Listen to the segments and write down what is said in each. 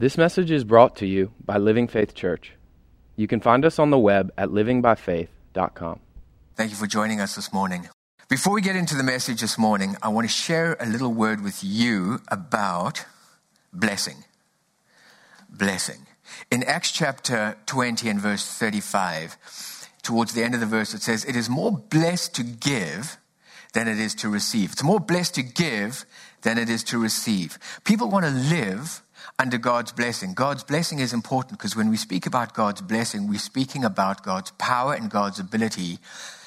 This message is brought to you by Living Faith Church. You can find us on the web at livingbyfaith.com. Thank you for joining us this morning. Before we get into the message this morning, I want to share a little word with you about blessing. Blessing. In Acts chapter 20 and verse 35, towards the end of the verse, it says, It is more blessed to give than it is to receive. It's more blessed to give than it is to receive. People want to live under God's blessing. God's blessing is important because when we speak about God's blessing, we're speaking about God's power and God's ability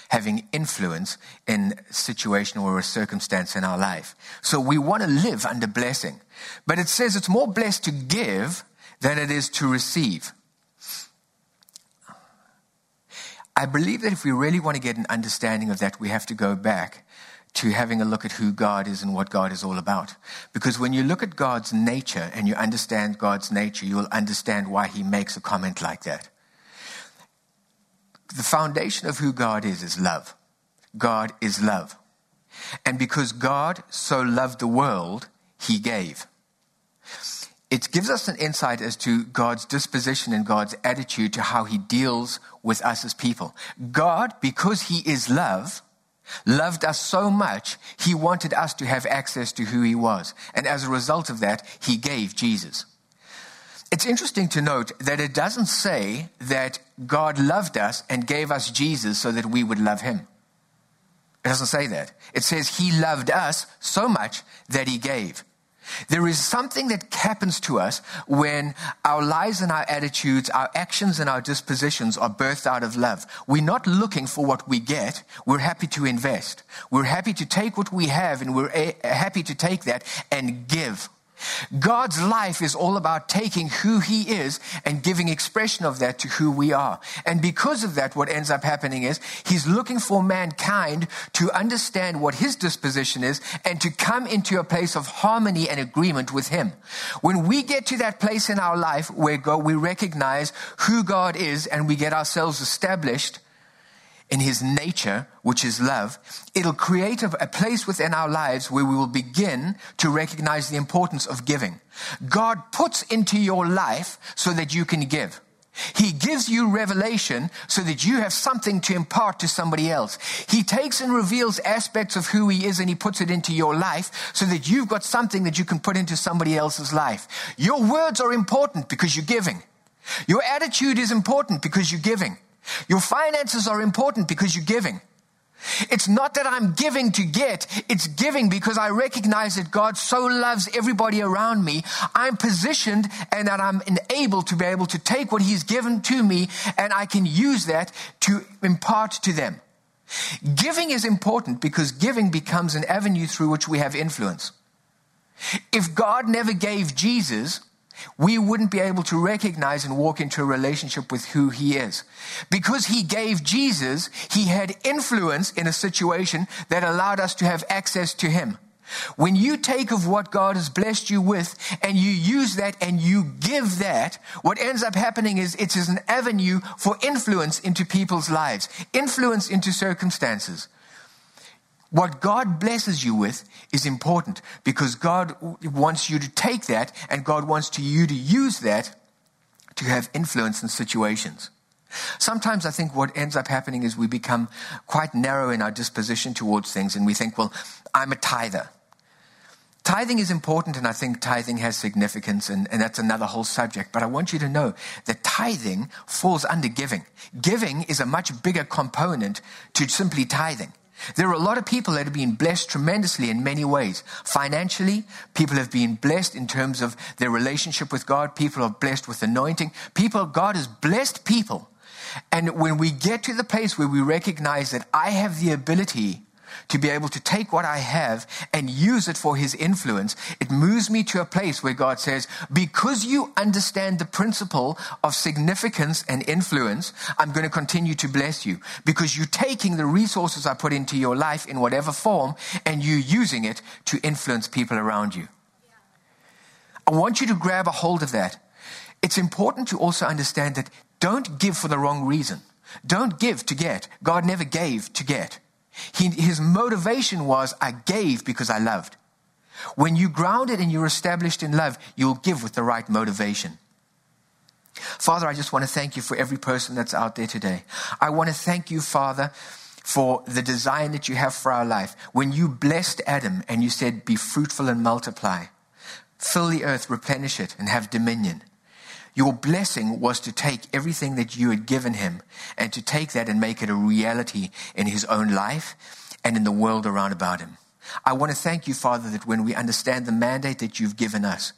having influence in a situation or a circumstance in our life. So we want to live under blessing. But it says it's more blessed to give than it is to receive. I believe that if we really want to get an understanding of that, we have to go back to having a look at who God is and what God is all about. Because when you look at God's nature and you understand God's nature, you will understand why he makes a comment like that. The foundation of who God is is love. God is love. And because God so loved the world, he gave. It gives us an insight as to God's disposition and God's attitude to how he deals with us as people. God, because he is love, loved us so much, he wanted us to have access to who he was. And as a result of that, he gave Jesus. It's interesting to note that it doesn't say that God loved us and gave us Jesus so that we would love him. It doesn't say that. It says he loved us so much that he gave. There is something that happens to us when our lives and our attitudes, our actions and our dispositions are birthed out of love. We're not looking for what we get. We're happy to invest. We're happy to take what we have and we're eh, happy to take that and give. God's life is all about taking who He is and giving expression of that to who we are. And because of that, what ends up happening is He's looking for mankind to understand what His disposition is and to come into a place of harmony and agreement with Him. When we get to that place in our life where God, we recognize who God is and we get ourselves established, in his nature, which is love, it'll create a, place within our lives where we will begin to recognize the importance of giving. God puts into your life so that you can give. He gives you revelation so that you have something to impart to somebody else. He takes and reveals aspects of who he is and he puts it into your life so that you've got something that you can put into somebody else's life. Your words are important because you're giving. Your attitude is important because you're giving. Your finances are important because you're giving. It's not that I'm giving to get, it's giving because I recognize that God so loves everybody around me. I'm positioned and that I'm enabled to be able to take what He's given to me and I can use that to impart to them. Giving is important because giving becomes an avenue through which we have influence. If God never gave Jesus, we wouldn't be able to recognize and walk into a relationship with who he is. Because he gave Jesus, he had influence in a situation that allowed us to have access to him. When you take of what God has blessed you with and you use that and you give that, what ends up happening is it is an avenue for influence into people's lives, influence into circumstances. What God blesses you with is important because God wants you to take that and God wants to you to use that to have influence in situations. Sometimes I think what ends up happening is we become quite narrow in our disposition towards things and we think, well, I'm a tither. Tithing is important, and I think tithing has significance, and, and, that's another whole subject. But I want you to know that tithing falls under giving. Giving is a much bigger component to simply tithing. There are a lot of people that have been blessed tremendously in many ways. Financially, people have been blessed in terms of their relationship with God. People are blessed with anointing. People, God has blessed people. And when we get to the place where we recognize that I have the ability to be able to take what I have and use it for his influence, it moves me to a place where God says, because you understand the principle of significance and influence, I'm going to continue to bless you because you're taking the resources I put into your life in whatever form and you're using it to influence people around you. I want you to grab a hold of that. It's important to also understand that don't give for the wrong reason. Don't give to get. God never gave to get. He, his motivation was, I gave because I loved. When you're grounded and you're established in love, you'll give with the right motivation. Father, I just want to thank you for every person that's out there today. I want to thank you, Father, for the design that you have for our life. When you blessed Adam and you said, Be fruitful and multiply, fill the earth, replenish it, and have dominion. Your blessing was to take everything that you had given him and to take that and make it a reality in his own life and in the world around about him. I want to thank you, Father, that when we understand the mandate that you've given us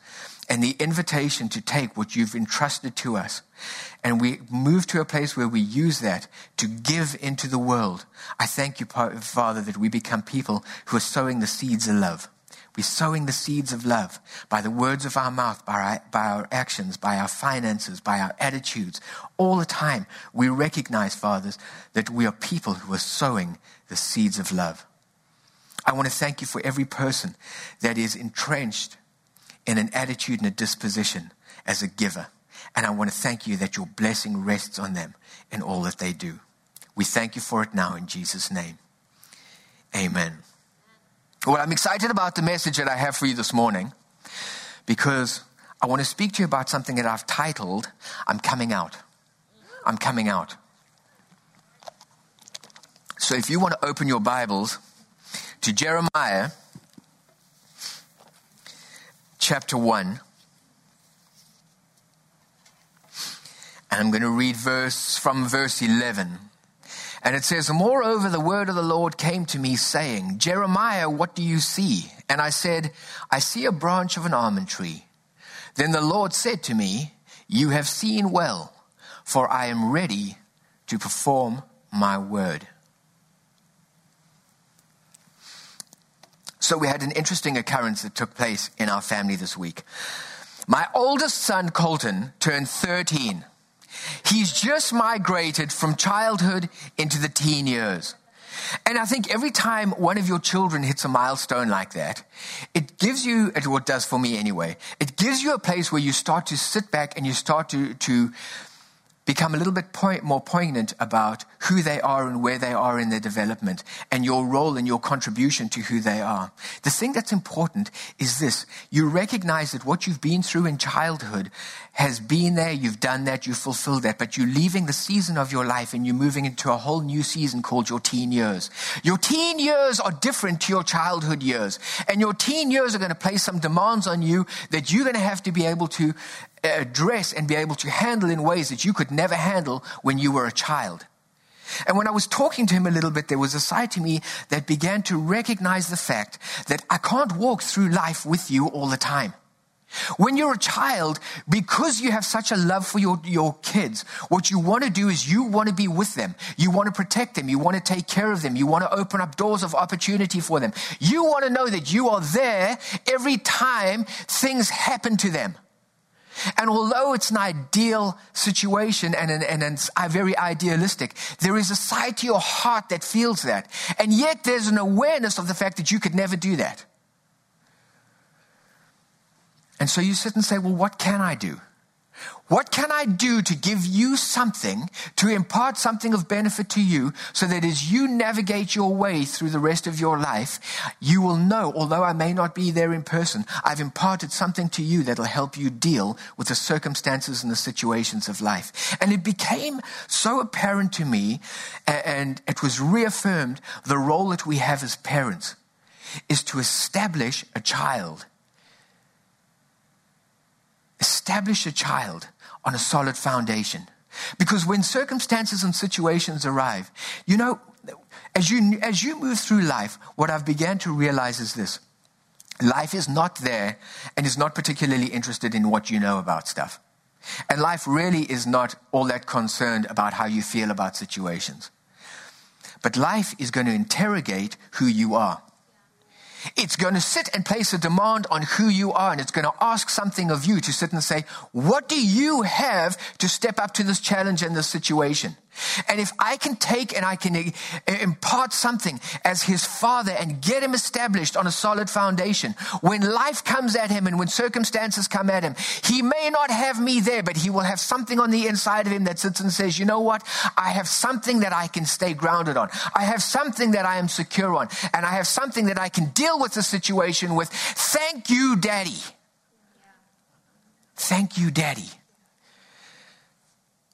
and the invitation to take what you've entrusted to us, and we move to a place where we use that to give into the world, I thank you, Father, that we become people who are sowing the seeds of love. We're sowing the seeds of love by the words of our mouth, by our, by our actions, by our finances, by our attitudes. All the time, we recognize, fathers, that we are people who are sowing the seeds of love. I want to thank you for every person that is entrenched in an attitude and a disposition as a giver. And I want to thank you that your blessing rests on them in all that they do. We thank you for it now in Jesus' name. Amen. Well, I'm excited about the message that I have for you this morning because I want to speak to you about something that I've titled, I'm Coming Out. I'm Coming Out. So if you want to open your Bibles to Jeremiah chapter 1, and I'm going to read verse from verse 11. And it says, Moreover, the word of the Lord came to me, saying, Jeremiah, what do you see? And I said, I see a branch of an almond tree. Then the Lord said to me, You have seen well, for I am ready to perform my word. So we had an interesting occurrence that took place in our family this week. My oldest son, Colton, turned 13. He's just migrated from childhood into the teen years. And I think every time one of your children hits a milestone like that, it gives you, what does for me anyway, it gives you a place where you start to sit back and you start to, to become a little bit more poignant about who they are and where they are in their development and your role and your contribution to who they are. The thing that's important is this. You recognize that what you've been through in childhood has been there, you've done that, you've fulfilled that, but you're leaving the season of your life and you're moving into a whole new season called your teen years. Your teen years are different to your childhood years. And your teen years are going to place some demands on you that you're going to have to be able to address and be able to handle in ways that you could never handle when you were a child. And when I was talking to him a little bit, there was a side to me that began to recognize the fact that I can't walk through life with you all the time. When you're a child, because you have such a love for your, your kids, what you want to do is you want to be with them. You want to protect them. You want to take care of them. You want to open up doors of opportunity for them. You want to know that you are there every time things happen to them. And although it's an ideal situation and, and, and it's very idealistic, there is a side to your heart that feels that. And yet there's an awareness of the fact that you could never do that. And so you sit and say, well, what can I do? What can I do to give you something, to impart something of benefit to you, so that as you navigate your way through the rest of your life, you will know, although I may not be there in person, I've imparted something to you that'll help you deal with the circumstances and the situations of life. And it became so apparent to me, and it was reaffirmed the role that we have as parents is to establish a child establish a child on a solid foundation. Because when circumstances and situations arrive, you know, as you, as you move through life, what I've began to realize is this. Life is not there and is not particularly interested in what you know about stuff. And life really is not all that concerned about how you feel about situations. But life is going to interrogate who you are. It's going to sit and place a demand on who you are, and it's going to ask something of you to sit and say, What do you have to step up to this challenge and this situation? And if I can take and I can uh, impart something as his father and get him established on a solid foundation, when life comes at him and when circumstances come at him, he may not have me there, but he will have something on the inside of him that sits and says, you know what? I have something that I can stay grounded on. I have something that I am secure on. And I have something that I can deal with the situation with. Thank you, daddy. Thank you, daddy.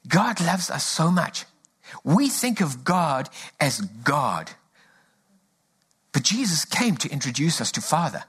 God loves us so much. We think of God as God. But Jesus came to introduce us to Father.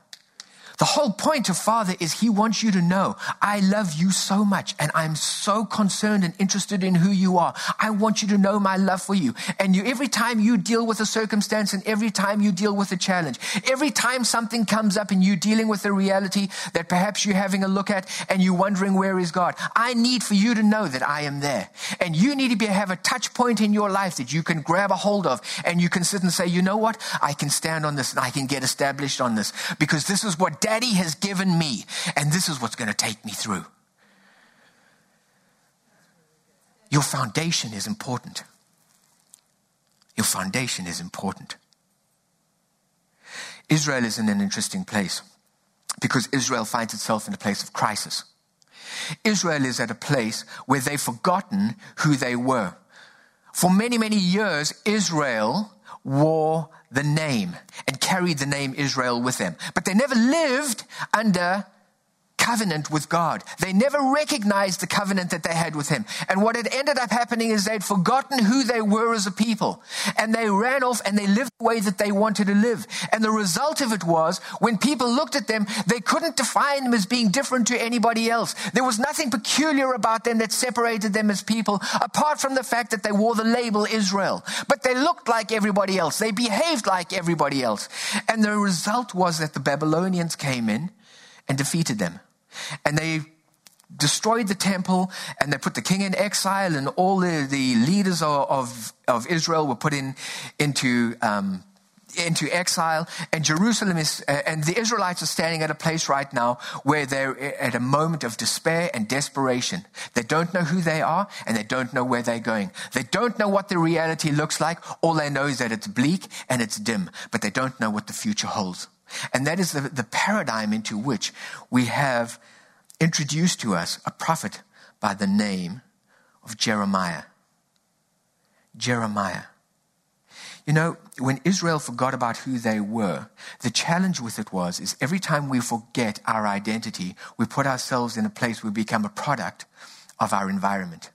The whole point of Father is He wants you to know, I love you so much and I'm so concerned and interested in who you are. I want you to know my love for you. And you, every time you deal with a circumstance and every time you deal with a challenge, every time something comes up and you're dealing with a reality that perhaps you're having a look at and you're wondering where is God, I need for you to know that I am there. And you need to be, have a touch point in your life that you can grab a hold of and you can sit and say, you know what? I can stand on this and I can get established on this because this is what Daddy has given me, and this is what's going to take me through. Your foundation is important. Your foundation is important. Israel is in an interesting place because Israel finds itself in a place of crisis. Israel is at a place where they've forgotten who they were. For many, many years, Israel wore the name and carried the name Israel with them. But they never lived under covenant with God. They never recognized the covenant that they had with Him. And what had ended up happening is they'd forgotten who they were as a people. And they ran off and they lived the way that they wanted to live. And the result of it was when people looked at them, they couldn't define them as being different to anybody else. There was nothing peculiar about them that separated them as people, apart from the fact that they wore the label Israel. But they looked like everybody else. They behaved like everybody else. And the result was that the Babylonians came in and defeated them. And they destroyed the temple and they put the king in exile and all the, the leaders of, of, of Israel were put in, into, um, into exile and Jerusalem is, uh, and the Israelites are standing at a place right now where they're at a moment of despair and desperation. They don't know who they are and they don't know where they're going. They don't know what the reality looks like. All they know is that it's bleak and it's dim, but they don't know what the future holds. And that is the, the paradigm into which we have introduced to us a prophet by the name of Jeremiah. Jeremiah. You know, when Israel forgot about who they were, the challenge with it was is every time we forget our identity, we put ourselves in a place where we become a product of our environment.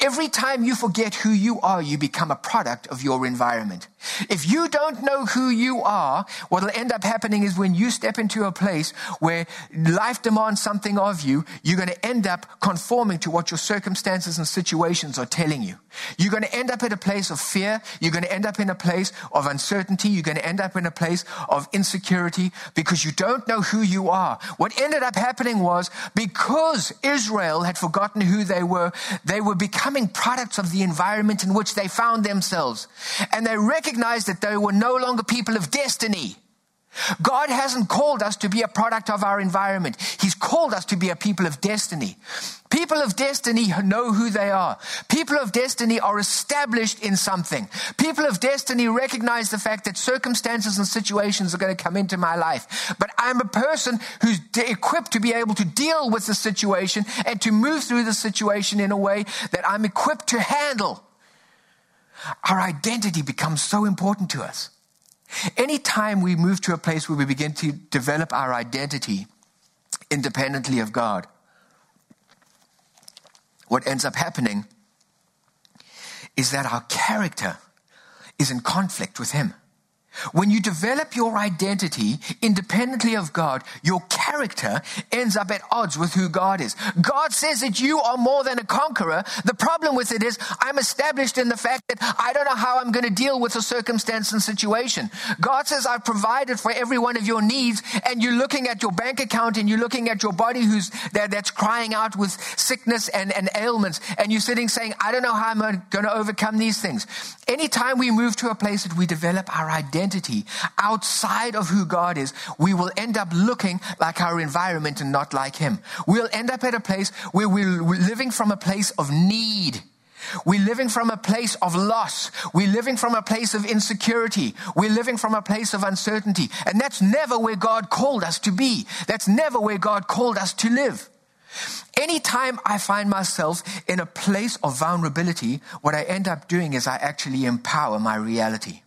Every time you forget who you are, you become a product of your environment. If you don't know who you are, what will end up happening is when you step into a place where life demands something of you, you're going to end up conforming to what your circumstances and situations are telling you. You're going to end up at a place of fear. You're going to end up in a place of uncertainty. You're going to end up in a place of insecurity because you don't know who you are. What ended up happening was because Israel had forgotten who they were, they were becoming products of the environment in which they found themselves. And they recognized that they were no longer people of destiny. God hasn't called us to be a product of our environment. He's called us to be a people of destiny. People of destiny know who they are. People of destiny are established in something. People of destiny recognize the fact that circumstances and situations are going to come into my life. But I'm a person who's equipped to be able to deal with the situation and to move through the situation in a way that I'm equipped to handle. Our identity becomes so important to us. Anytime we move to a place where we begin to develop our identity independently of God, what ends up happening is that our character is in conflict with Him. When you develop your identity independently of God, your character ends up at odds with who God is. God says that you are more than a conqueror. The problem with it is I'm established in the fact that I don't know how I'm going to deal with a circumstance and situation. God says I've provided for every one of your needs and you're looking at your bank account and you're looking at your body who's that, that's crying out with sickness and, and ailments and you're sitting saying, I don't know how I'm going to overcome these things. Anytime we move to a place that we develop our identity identity outside of who God is, we will end up looking like our environment and not like Him. We'll end up at a place where we're living from a place of need We're living from a place of loss. We're living from a place of insecurity. We're living from a place of uncertainty. And that's never where God called us to be. That's never where God called us to live. Anytime I find myself in a place of vulnerability, what I end up doing is I actually empower my reality.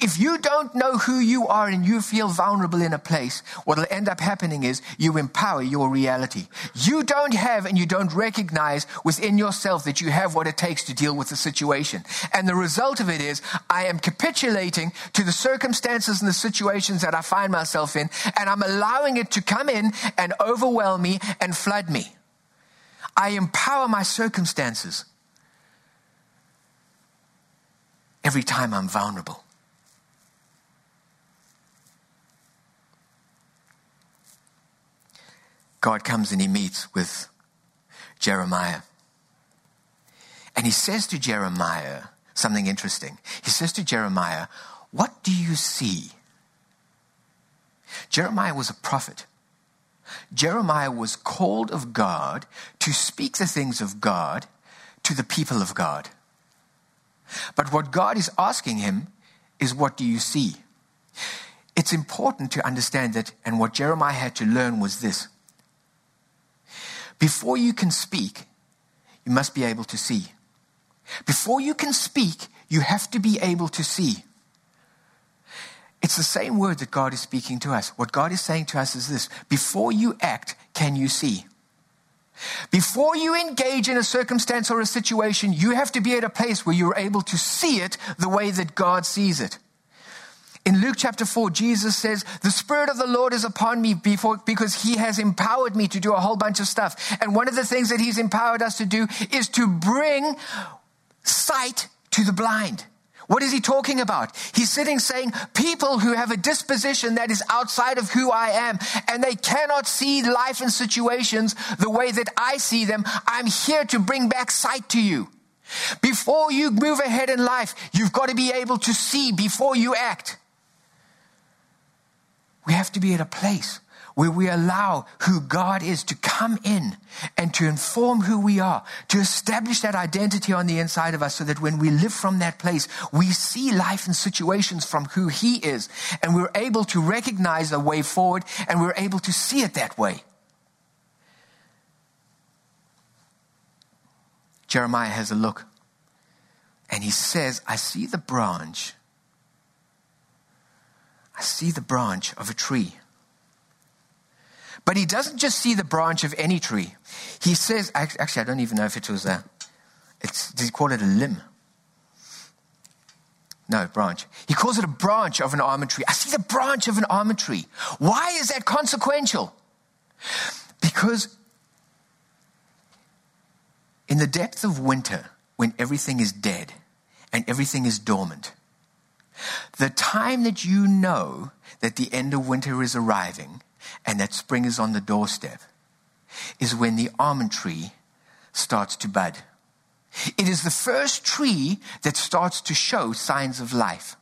If you don't know who you are and you feel vulnerable in a place, what will end up happening is you empower your reality. You don't have and you don't recognize within yourself that you have what it takes to deal with the situation. And the result of it is I am capitulating to the circumstances and the situations that I find myself in, and I'm allowing it to come in and overwhelm me and flood me. I empower my circumstances every time I'm vulnerable. God comes and he meets with Jeremiah. And he says to Jeremiah something interesting. He says to Jeremiah, What do you see? Jeremiah was a prophet. Jeremiah was called of God to speak the things of God to the people of God. But what God is asking him is, What do you see? It's important to understand that, and what Jeremiah had to learn was this before you can speak, you must be able to see. Before you can speak, you have to be able to see. It's the same word that God is speaking to us. What God is saying to us is this before you act, can you see? Before you engage in a circumstance or a situation, you have to be at a place where you're able to see it the way that God sees it. In Luke chapter 4, Jesus says, The Spirit of the Lord is upon me before, because He has empowered me to do a whole bunch of stuff. And one of the things that He's empowered us to do is to bring sight to the blind. What is he talking about? He's sitting saying, people who have a disposition that is outside of who I am and they cannot see life and situations the way that I see them, I'm here to bring back sight to you. Before you move ahead in life, you've got to be able to see before you act. We have to be at a place where we allow who God is to come in and to inform who we are, to establish that identity on the inside of us so that when we live from that place, we see life and situations from who He is and we're able to recognize a way forward and we're able to see it that way. Jeremiah has a look and he says, I see the branch I see the branch of a tree. But he doesn't just see the branch of any tree. He says, actually, I don't even know if it was a, it's, does he call it a limb? No, branch. He calls it a branch of an almond tree. I see the branch of an almond tree. Why is that consequential? Because in the depth of winter, when everything is dead and everything is dormant, the time that you know that the end of winter is arriving and that spring is on the doorstep is when the almond tree starts to bud. It is the first tree that starts to show signs of life.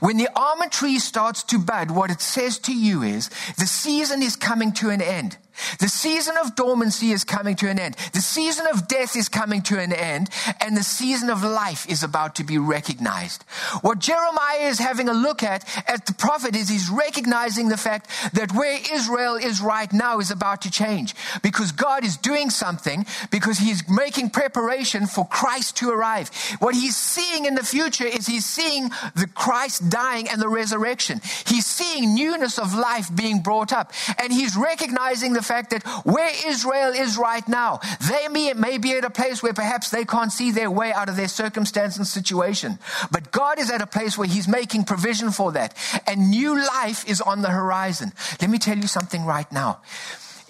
When the almond tree starts to bud, what it says to you is the season is coming to an end. The season of dormancy is coming to an end. The season of death is coming to an end, and the season of life is about to be recognized. What Jeremiah is having a look at at the prophet is he's recognizing the fact that where Israel is right now is about to change because God is doing something because he's making preparation for Christ to arrive. What he's seeing in the future is he's seeing the Christ dying and the resurrection. He's seeing newness of life being brought up, and he's recognizing the the fact that where Israel is right now, they may, may be at a place where perhaps they can't see their way out of their circumstance and situation. But God is at a place where He's making provision for that. And new life is on the horizon. Let me tell you something right now.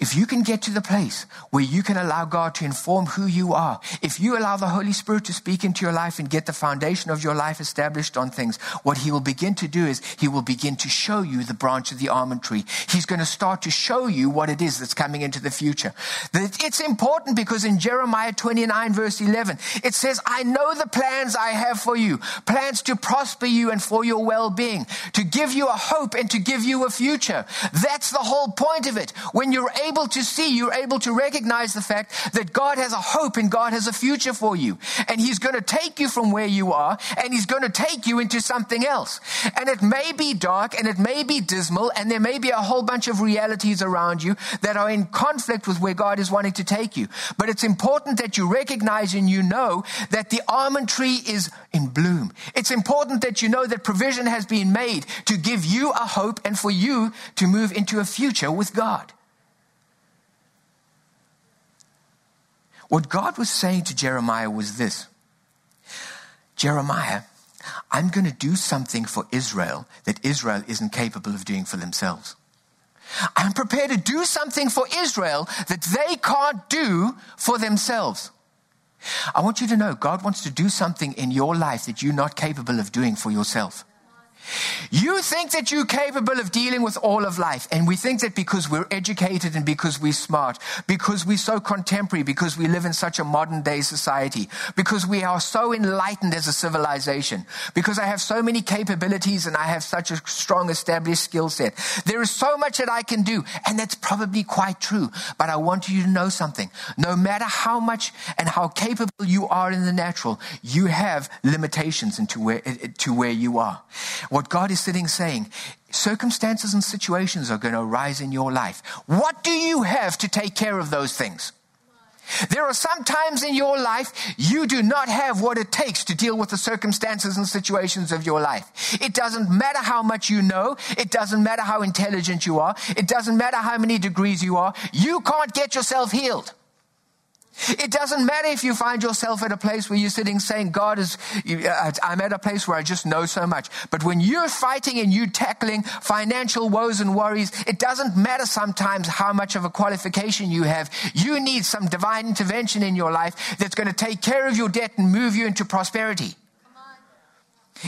If you can get to the place where you can allow God to inform who you are, if you allow the Holy Spirit to speak into your life and get the foundation of your life established on things, what He will begin to do is He will begin to show you the branch of the almond tree. He's going to start to show you what it is that's coming into the future. It's important because in Jeremiah 29 verse 11, it says, I know the plans I have for you, plans to prosper you and for your well-being, to give you a hope and to give you a future. That's the whole point of it. When you're able able to see, you're able to recognize the fact that God has a hope and God has a future for you. And He's going to take you from where you are and He's going to take you into something else. And it may be dark and it may be dismal and there may be a whole bunch of realities around you that are in conflict with where God is wanting to take you. But it's important that you recognize and you know that the almond tree is in bloom. It's important that you know that provision has been made to give you a hope and for you to move into a future with God. What God was saying to Jeremiah was this Jeremiah, I'm going to do something for Israel that Israel isn't capable of doing for themselves. I'm prepared to do something for Israel that they can't do for themselves. I want you to know God wants to do something in your life that you're not capable of doing for yourself. You think that you're capable of dealing with all of life. And we think that because we're educated and because we're smart, because we're so contemporary, because we live in such a modern day society, because we are so enlightened as a civilization, because I have so many capabilities and I have such a strong established skill set. There is so much that I can do. And that's probably quite true. But I want you to know something. No matter how much and how capable you are in the natural, you have limitations into where, eh, eh, to where you are. What God is sitting saying, circumstances and situations are going to arise in your life. What do you have to take care of those things? There are some times in your life you do not have what it takes to deal with the circumstances and situations of your life. It doesn't matter how much you know. It doesn't matter how intelligent you are. It doesn't matter how many degrees you are. You can't get yourself healed. It doesn't matter if you find yourself at a place where you're sitting saying, God is, uh, I'm at a place where I just know so much. But when you're fighting and you're tackling financial woes and worries, it doesn't matter sometimes how much of a qualification you have. You need some divine intervention in your life that's going to take care of your debt and move you into prosperity.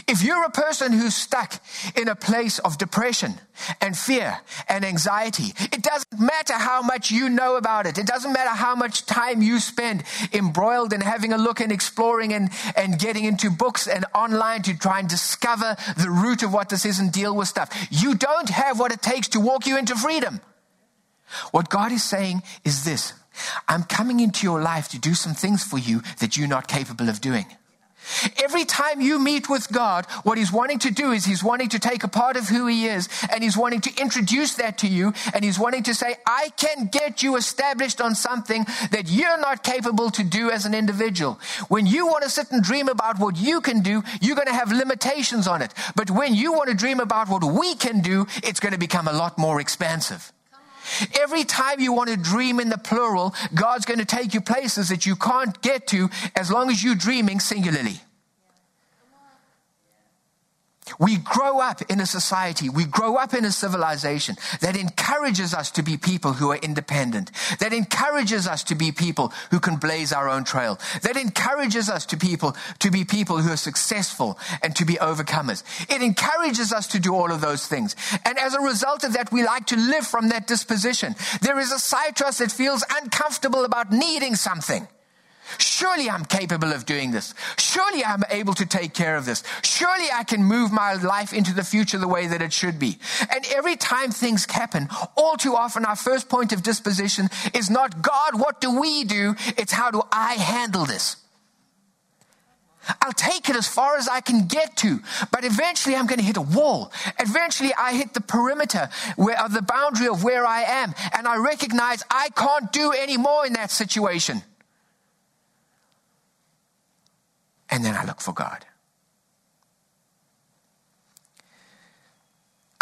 If you're a person who's stuck in a place of depression and fear and anxiety, it doesn't matter how much you know about it. It doesn't matter how much time you spend embroiled in having a look and exploring and, and getting into books and online to try and discover the root of what this is and deal with stuff. You don't have what it takes to walk you into freedom. What God is saying is this I'm coming into your life to do some things for you that you're not capable of doing. Every time you meet with God, what He's wanting to do is He's wanting to take a part of who He is and He's wanting to introduce that to you and He's wanting to say, I can get you established on something that you're not capable to do as an individual. When you want to sit and dream about what you can do, you're going to have limitations on it. But when you want to dream about what we can do, it's going to become a lot more expansive. Every time you want to dream in the plural, God's going to take you places that you can't get to as long as you're dreaming singularly. We grow up in a society, we grow up in a civilization that encourages us to be people who are independent, that encourages us to be people who can blaze our own trail, that encourages us to people to be people who are successful and to be overcomers. It encourages us to do all of those things. And as a result of that, we like to live from that disposition. There is a side to us that feels uncomfortable about needing something. Surely I'm capable of doing this. Surely I'm able to take care of this. Surely I can move my life into the future the way that it should be. And every time things happen, all too often our first point of disposition is not, God, what do we do? It's how do I handle this? I'll take it as far as I can get to, but eventually I'm going to hit a wall. Eventually I hit the perimeter where, of the boundary of where I am, and I recognize I can't do any more in that situation. And then I look for God.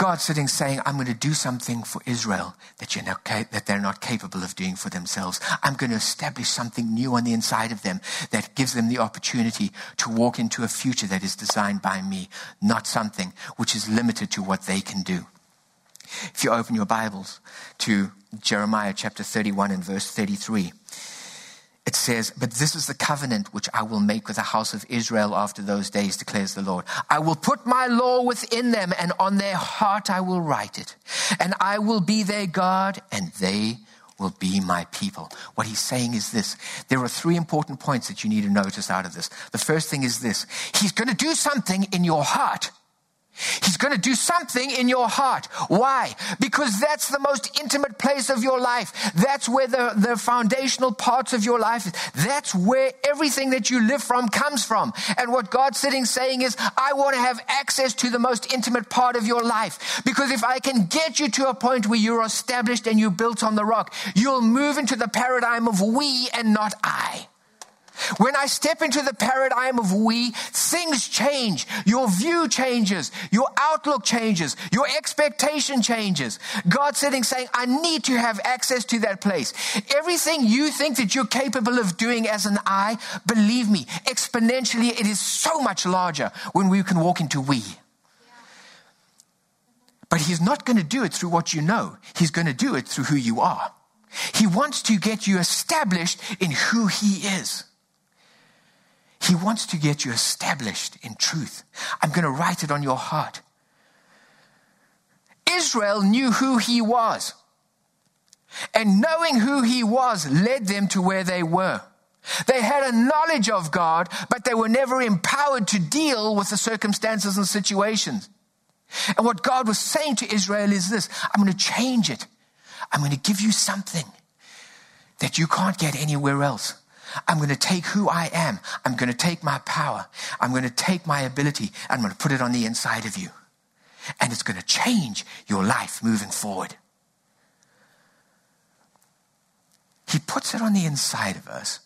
God sitting saying, I'm going to do something for Israel that, you're not, that they're not capable of doing for themselves. I'm going to establish something new on the inside of them that gives them the opportunity to walk into a future that is designed by me, not something which is limited to what they can do. If you open your Bibles to Jeremiah chapter 31 and verse 33, it says, But this is the covenant which I will make with the house of Israel after those days, declares the Lord. I will put my law within them, and on their heart I will write it. And I will be their God, and they will be my people. What he's saying is this. There are three important points that you need to notice out of this. The first thing is this. He's going to do something in your heart. He's going to do something in your heart. Why? Because that's the most intimate place of your life. That's where the, the foundational parts of your life. That's where everything that you live from comes from. And what God's sitting saying is, I want to have access to the most intimate part of your life. Because if I can get you to a point where you're established and you're built on the rock, you'll move into the paradigm of we and not I. When I step into the paradigm of we, things change. Your view changes. Your outlook changes. Your expectation changes. God's sitting saying, I need to have access to that place. Everything you think that you're capable of doing as an I, believe me, exponentially, it is so much larger when we can walk into we. But He's not going to do it through what you know. He's going to do it through who you are. He wants to get you established in who He is. He wants to get you established in truth. I'm going to write it on your heart. Israel knew who he was. And knowing who he was led them to where they were. They had a knowledge of God, but they were never empowered to deal with the circumstances and situations. And what God was saying to Israel is this I'm going to change it. I'm going to give you something that you can't get anywhere else. I'm going to take who I am. I'm going to take my power. I'm going to take my ability. I'm going to put it on the inside of you. And it's going to change your life moving forward. He puts it on the inside of us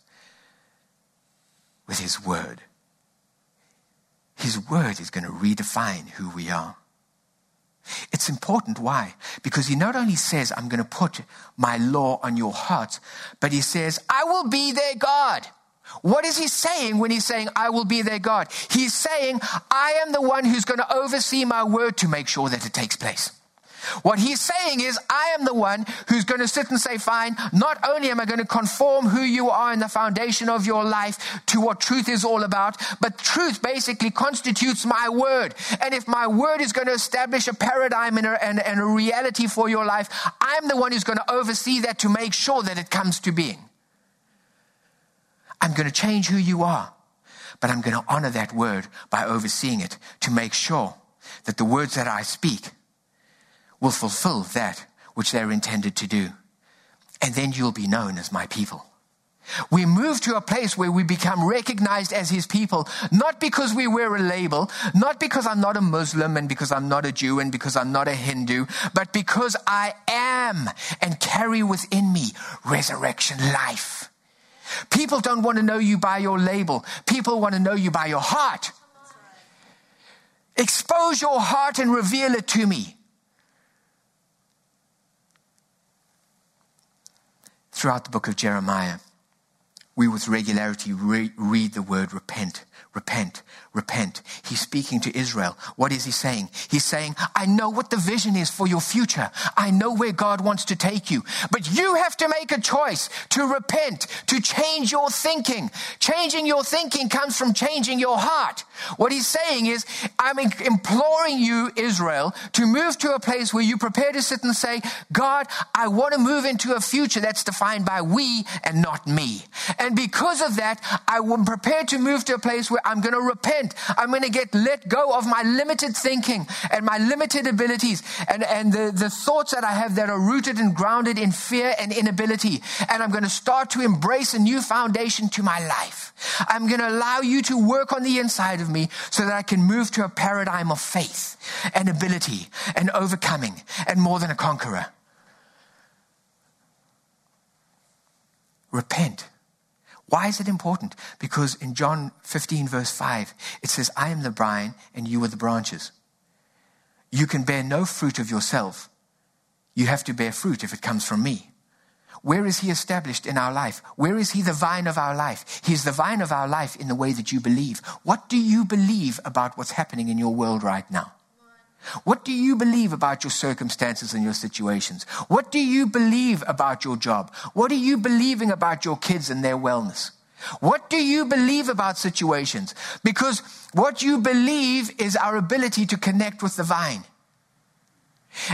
with His Word. His Word is going to redefine who we are. It's important. Why? Because he not only says, I'm going to put my law on your heart, but he says, I will be their God. What is he saying when he's saying, I will be their God? He's saying, I am the one who's going to oversee my word to make sure that it takes place. What he's saying is, I am the one who's going to sit and say, fine, not only am I going to conform who you are in the foundation of your life to what truth is all about, but truth basically constitutes my word. And if my word is going to establish a paradigm and a, and, and a reality for your life, I'm the one who's going to oversee that to make sure that it comes to being. I'm going to change who you are, but I'm going to honor that word by overseeing it to make sure that the words that I speak will fulfill that which they're intended to do. And then you'll be known as my people. We move to a place where we become recognized as his people, not because we wear a label, not because I'm not a Muslim and because I'm not a Jew and because I'm not a Hindu, but because I am and carry within me resurrection life. People don't want to know you by your label. People want to know you by your heart. Expose your heart and reveal it to me. Throughout the book of Jeremiah, we with regularity re- read the word repent, repent, repent. He's speaking to Israel. What is he saying? He's saying, I know what the vision is for your future. I know where God wants to take you. But you have to make a choice to repent, to change your thinking. Changing your thinking comes from changing your heart. What he's saying is, I'm imploring you, Israel, to move to a place where you prepare to sit and say, God, I want to move into a future that's defined by we and not me. And because of that, I am prepared to move to a place where I'm going to repent. I'm going to get let go of my limited thinking and my limited abilities and, and the, the thoughts that I have that are rooted and grounded in fear and inability. And I'm going to start to embrace a new foundation to my life. I'm going to allow you to work on the inside of me so that I can move to a paradigm of faith and ability and overcoming and more than a conqueror. Repent why is it important? Because in John 15, verse 5, it says, I am the vine and you are the branches. You can bear no fruit of yourself. You have to bear fruit if it comes from me. Where is he established in our life? Where is he the vine of our life? He's the vine of our life in the way that you believe. What do you believe about what's happening in your world right now? What do you believe about your circumstances and your situations? What do you believe about your job? What are you believing about your kids and their wellness? What do you believe about situations? Because what you believe is our ability to connect with the vine.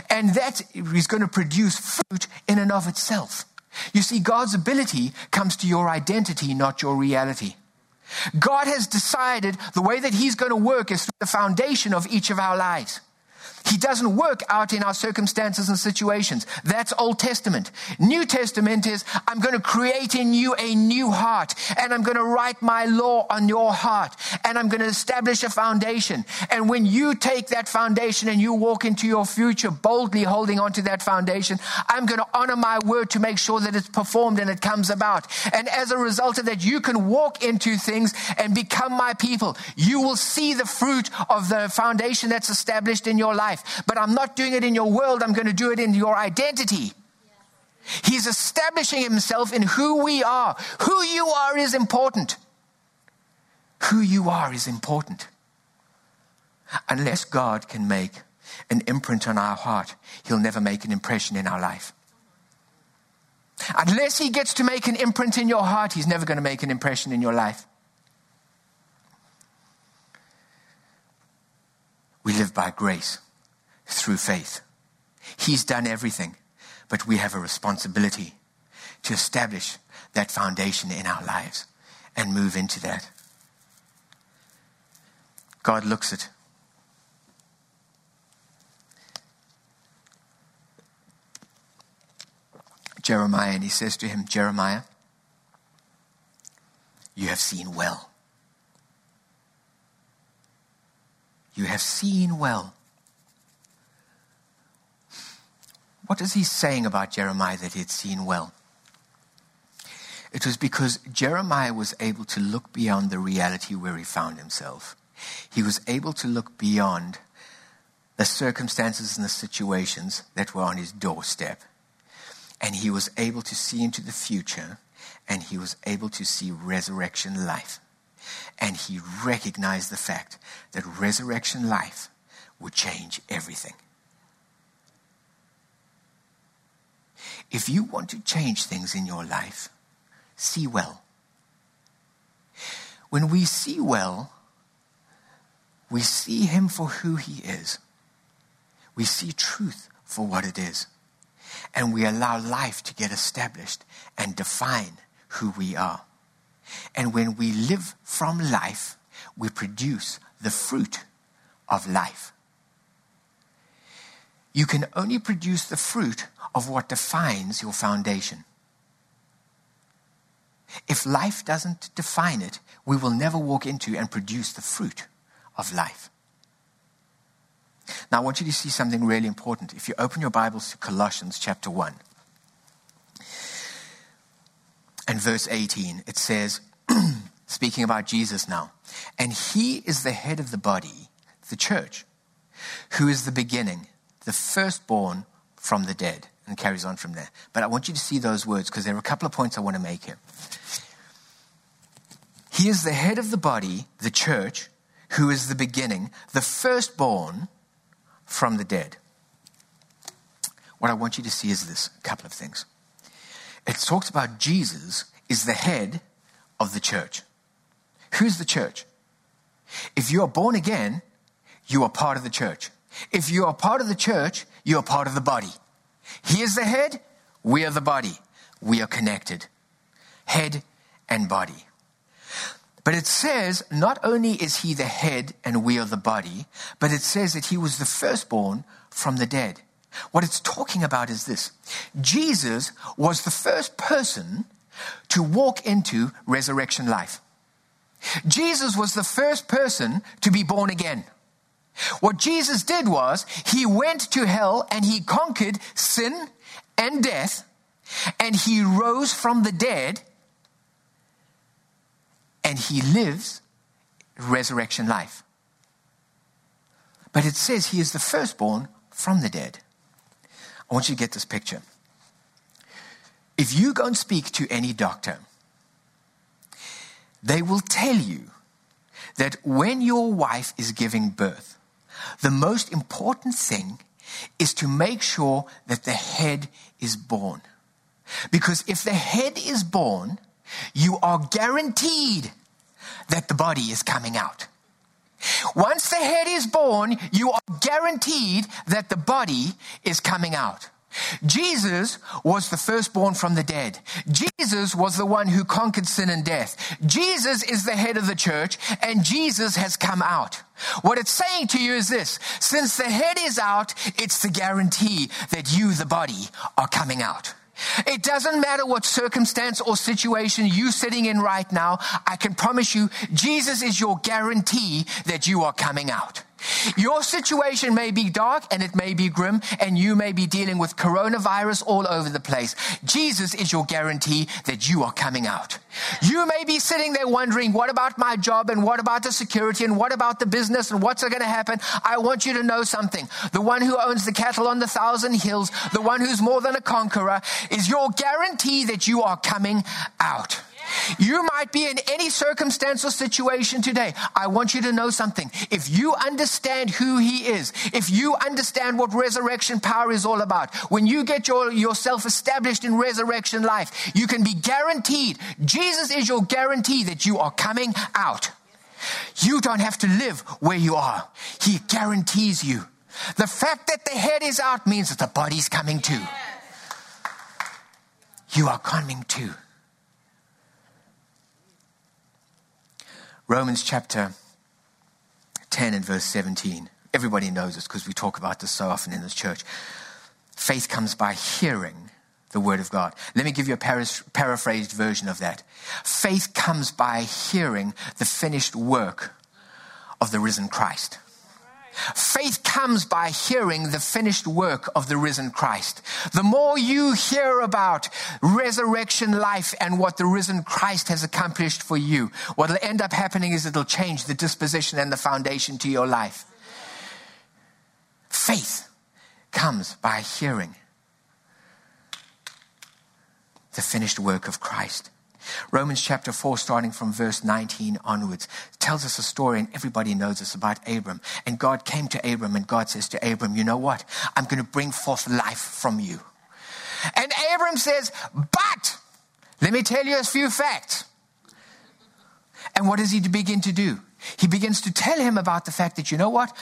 And that is going to produce fruit in and of itself. You see, God's ability comes to your identity, not your reality. God has decided the way that He's going to work is through the foundation of each of our lives. He doesn't work out in our circumstances and situations. That's Old Testament. New Testament is, I'm going to create in you a new heart and I'm going to write my law on your heart and I'm going to establish a foundation. And when you take that foundation and you walk into your future boldly holding onto that foundation, I'm going to honor my word to make sure that it's performed and it comes about. And as a result of that, you can walk into things and become my people. You will see the fruit of the foundation that's established in your life life. But I'm not doing it in your world, I'm going to do it in your identity. He's establishing himself in who we are. Who you are is important. Who you are is important. Unless God can make an imprint on our heart, He'll never make an impression in our life. Unless He gets to make an imprint in your heart, He's never going to make an impression in your life. We live by grace through faith. He's done everything, but we have a responsibility to establish that foundation in our lives and move into that. God looks at Jeremiah and he says to him, Jeremiah, you have seen well. You have seen well. What is he saying about Jeremiah that he had seen well? It was because Jeremiah was able to look beyond the reality where he found himself. He was able to look beyond the circumstances and the situations that were on his doorstep. And he was able to see into the future, and he was able to see resurrection life. And he recognized the fact that resurrection life would change everything. If you want to change things in your life, see well. When we see well, we see him for who he is. We see truth for what it is. And we allow life to get established and define who we are. And when we live from life, we produce the fruit of life. You can only produce the fruit of what defines your foundation. If life doesn't define it, we will never walk into and produce the fruit of life. Now, I want you to see something really important. If you open your Bibles to Colossians chapter 1 and verse 18, it says, speaking about Jesus now, and he is the head of the body, the church, who is the beginning, the firstborn from the dead and carries on from there. But I want you to see those words because there are a couple of points I want to make here. He is the head of the body, the church, who is the beginning, the firstborn from the dead. What I want you to see is this a couple of things. It talks about Jesus is the head of the church. Who's the church? If you are born again, you are part of the church. If you are part of the church, you are part of the body. He is the head, we are the body. We are connected. Head and body. But it says not only is he the head and we are the body, but it says that he was the firstborn from the dead. What it's talking about is this Jesus was the first person to walk into resurrection life. Jesus was the first person to be born again. What Jesus did was he went to hell and he conquered sin and death and he rose from the dead and he lives resurrection life. But it says he is the firstborn from the dead. I want you to get this picture. If you go and speak to any doctor, they will tell you that when your wife is giving birth, the most important thing is to make sure that the head is born. Because if the head is born, you are guaranteed that the body is coming out. Once the head is born, you are guaranteed that the body is coming out. Jesus was the firstborn from the dead. Jesus was the one who conquered sin and death. Jesus is the head of the church and Jesus has come out. What it's saying to you is this. Since the head is out, it's the guarantee that you, the body, are coming out. It doesn't matter what circumstance or situation you're sitting in right now. I can promise you, Jesus is your guarantee that you are coming out. Your situation may be dark and it may be grim, and you may be dealing with coronavirus all over the place. Jesus is your guarantee that you are coming out. You may be sitting there wondering, what about my job and what about the security and what about the business and what's going to happen? I want you to know something. The one who owns the cattle on the thousand hills, the one who's more than a conqueror, is your guarantee that you are coming out. You might be in any circumstance or situation today. I want you to know something. If you understand who He is, if you understand what resurrection power is all about, when you get your, yourself established in resurrection life, you can be guaranteed, Jesus is your guarantee that you are coming out. You don't have to live where you are. He guarantees you. The fact that the head is out means that the body's coming too. You are coming too. Romans chapter 10 and verse 17. Everybody knows this because we talk about this so often in this church. Faith comes by hearing the word of God. Let me give you a paraphrased version of that. Faith comes by hearing the finished work of the risen Christ. Faith comes by hearing the finished work of the risen Christ. The more you hear about resurrection life and what the risen Christ has accomplished for you, what will end up happening is it'll change the disposition and the foundation to your life. Faith comes by hearing the finished work of Christ. Romans chapter 4, starting from verse 19 onwards, tells us a story, and everybody knows this about Abram. And God came to Abram, and God says to Abram, You know what? I'm going to bring forth life from you. And Abram says, But let me tell you a few facts. And what does he begin to do? He begins to tell him about the fact that, you know what?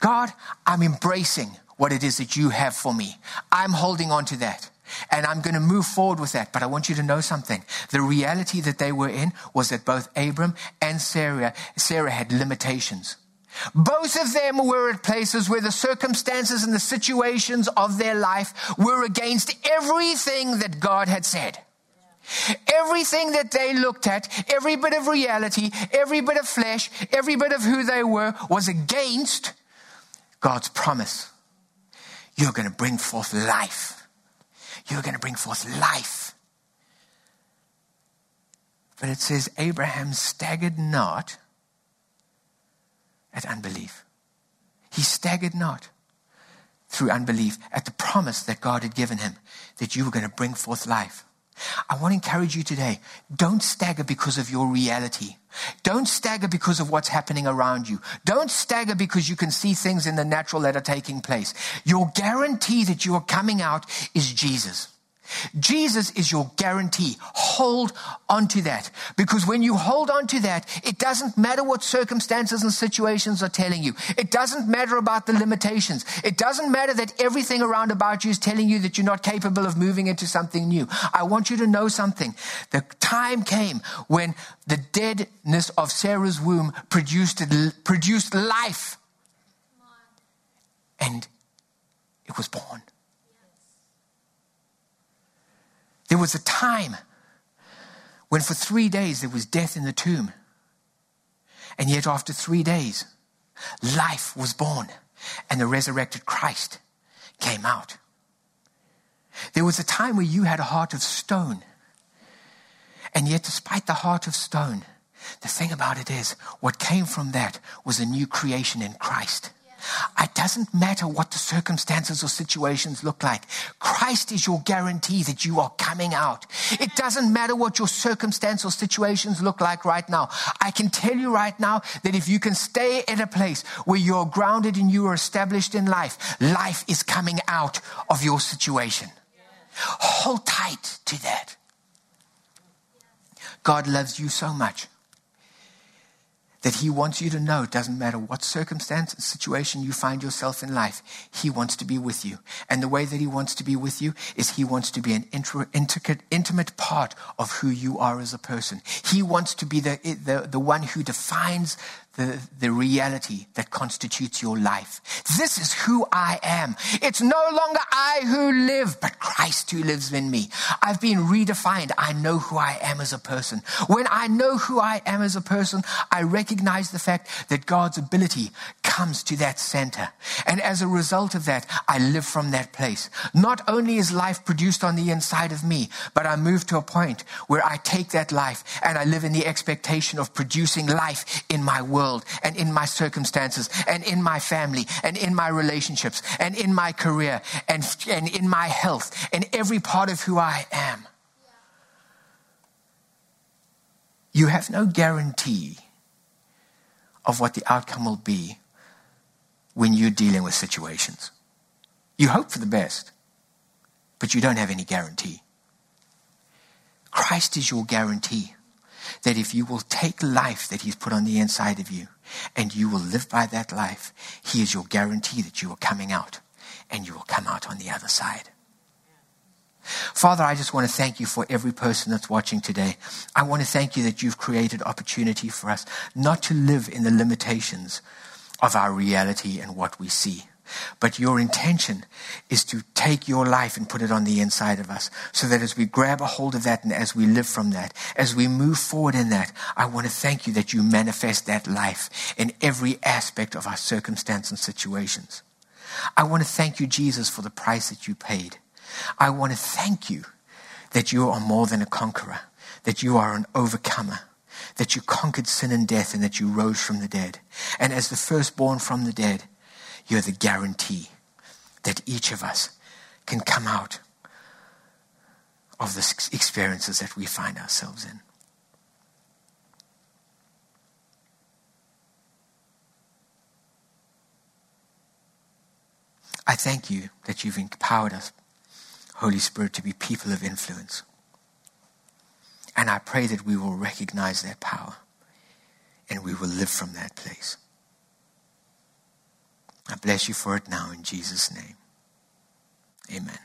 God, I'm embracing what it is that you have for me. I'm holding on to that. And I'm going to move forward with that. But I want you to know something. The reality that they were in was that both Abram and Sarah, Sarah had limitations. Both of them were at places where the circumstances and the situations of their life were against everything that God had said. Everything that they looked at, every bit of reality, every bit of flesh, every bit of who they were was against God's promise. You're going to bring forth life you're going to bring forth life. But it says, Abraham staggered not at unbelief. He staggered not through unbelief at the promise that God had given him that you were going to bring forth life. I want to encourage you today. Don't stagger because of your reality. Don't stagger because of what's happening around you. Don't stagger because you can see things in the natural that are taking place. Your guarantee that you are coming out is Jesus. Jesus is your guarantee. Hold on to that. Because when you hold on to that, it doesn't matter what circumstances and situations are telling you. It doesn't matter about the limitations. It doesn't matter that everything around about you is telling you that you're not capable of moving into something new. I want you to know something. The time came when the deadness of Sarah's womb produced, produced life. And it was born. There was a time when for three days there was death in the tomb. And yet, after three days, life was born and the resurrected Christ came out. There was a time where you had a heart of stone. And yet, despite the heart of stone, the thing about it is, what came from that was a new creation in Christ. It doesn't matter what the circumstances or situations look like. Christ is your guarantee that you are coming out. It doesn't matter what your circumstance or situations look like right now. I can tell you right now that if you can stay at a place where you're grounded and you are established in life, life is coming out of your situation. Hold tight to that. God loves you so much that He wants you to know it doesn't matter what circumstance and situation you find yourself in life, He wants to be with you. And the way that He wants to be with you is He wants to be an intricate, intimate part of who you are as a person. He wants to be the, the, the one who defines the, the reality that constitutes your life. This is who I am. It's no longer I who live, but Christ who lives in me. I've been redefined. I know who I am as a person. When I know who I am as a person, I recognize the fact that God's ability comes to that center. And as a result of that, I live from that place. Not only is life produced on the inside of me, but I move to a point where I take that life and I live in the expectation of producing life in my world world and in my circumstances and in my family and in my relationships and in my career and, and in my health and every part of who I am. You have no guarantee of what the outcome will be when you're dealing with situations. You hope for the best, but you don't have any guarantee. Christ is your guarantee that if you will take life that He's put on the inside of you and you will live by that life, He is your guarantee that you are coming out and you will come out on the other side. Father, I just want to thank you for every person that's watching today. I want to thank you that you've created opportunity for us not to live in the limitations of our reality and what we see. But your intention is to take your life and put it on the inside of us so that as we grab a hold of that and as we live from that, as we move forward in that, I want to thank you that you manifest that life in every aspect of our circumstance and situations. I want to thank you, Jesus, for the price that you paid. I want to thank you that you are more than a conqueror, that you are an overcomer that you conquered sin and death and that you rose from the dead. And as the firstborn from the dead, you're the guarantee that each of us can come out of the experiences that we find ourselves in. I thank you that you've empowered us, Holy Spirit, to be people of influence. And I pray that we will recognize that power and we will live from that place. I bless you for it now in Jesus' name. Amen.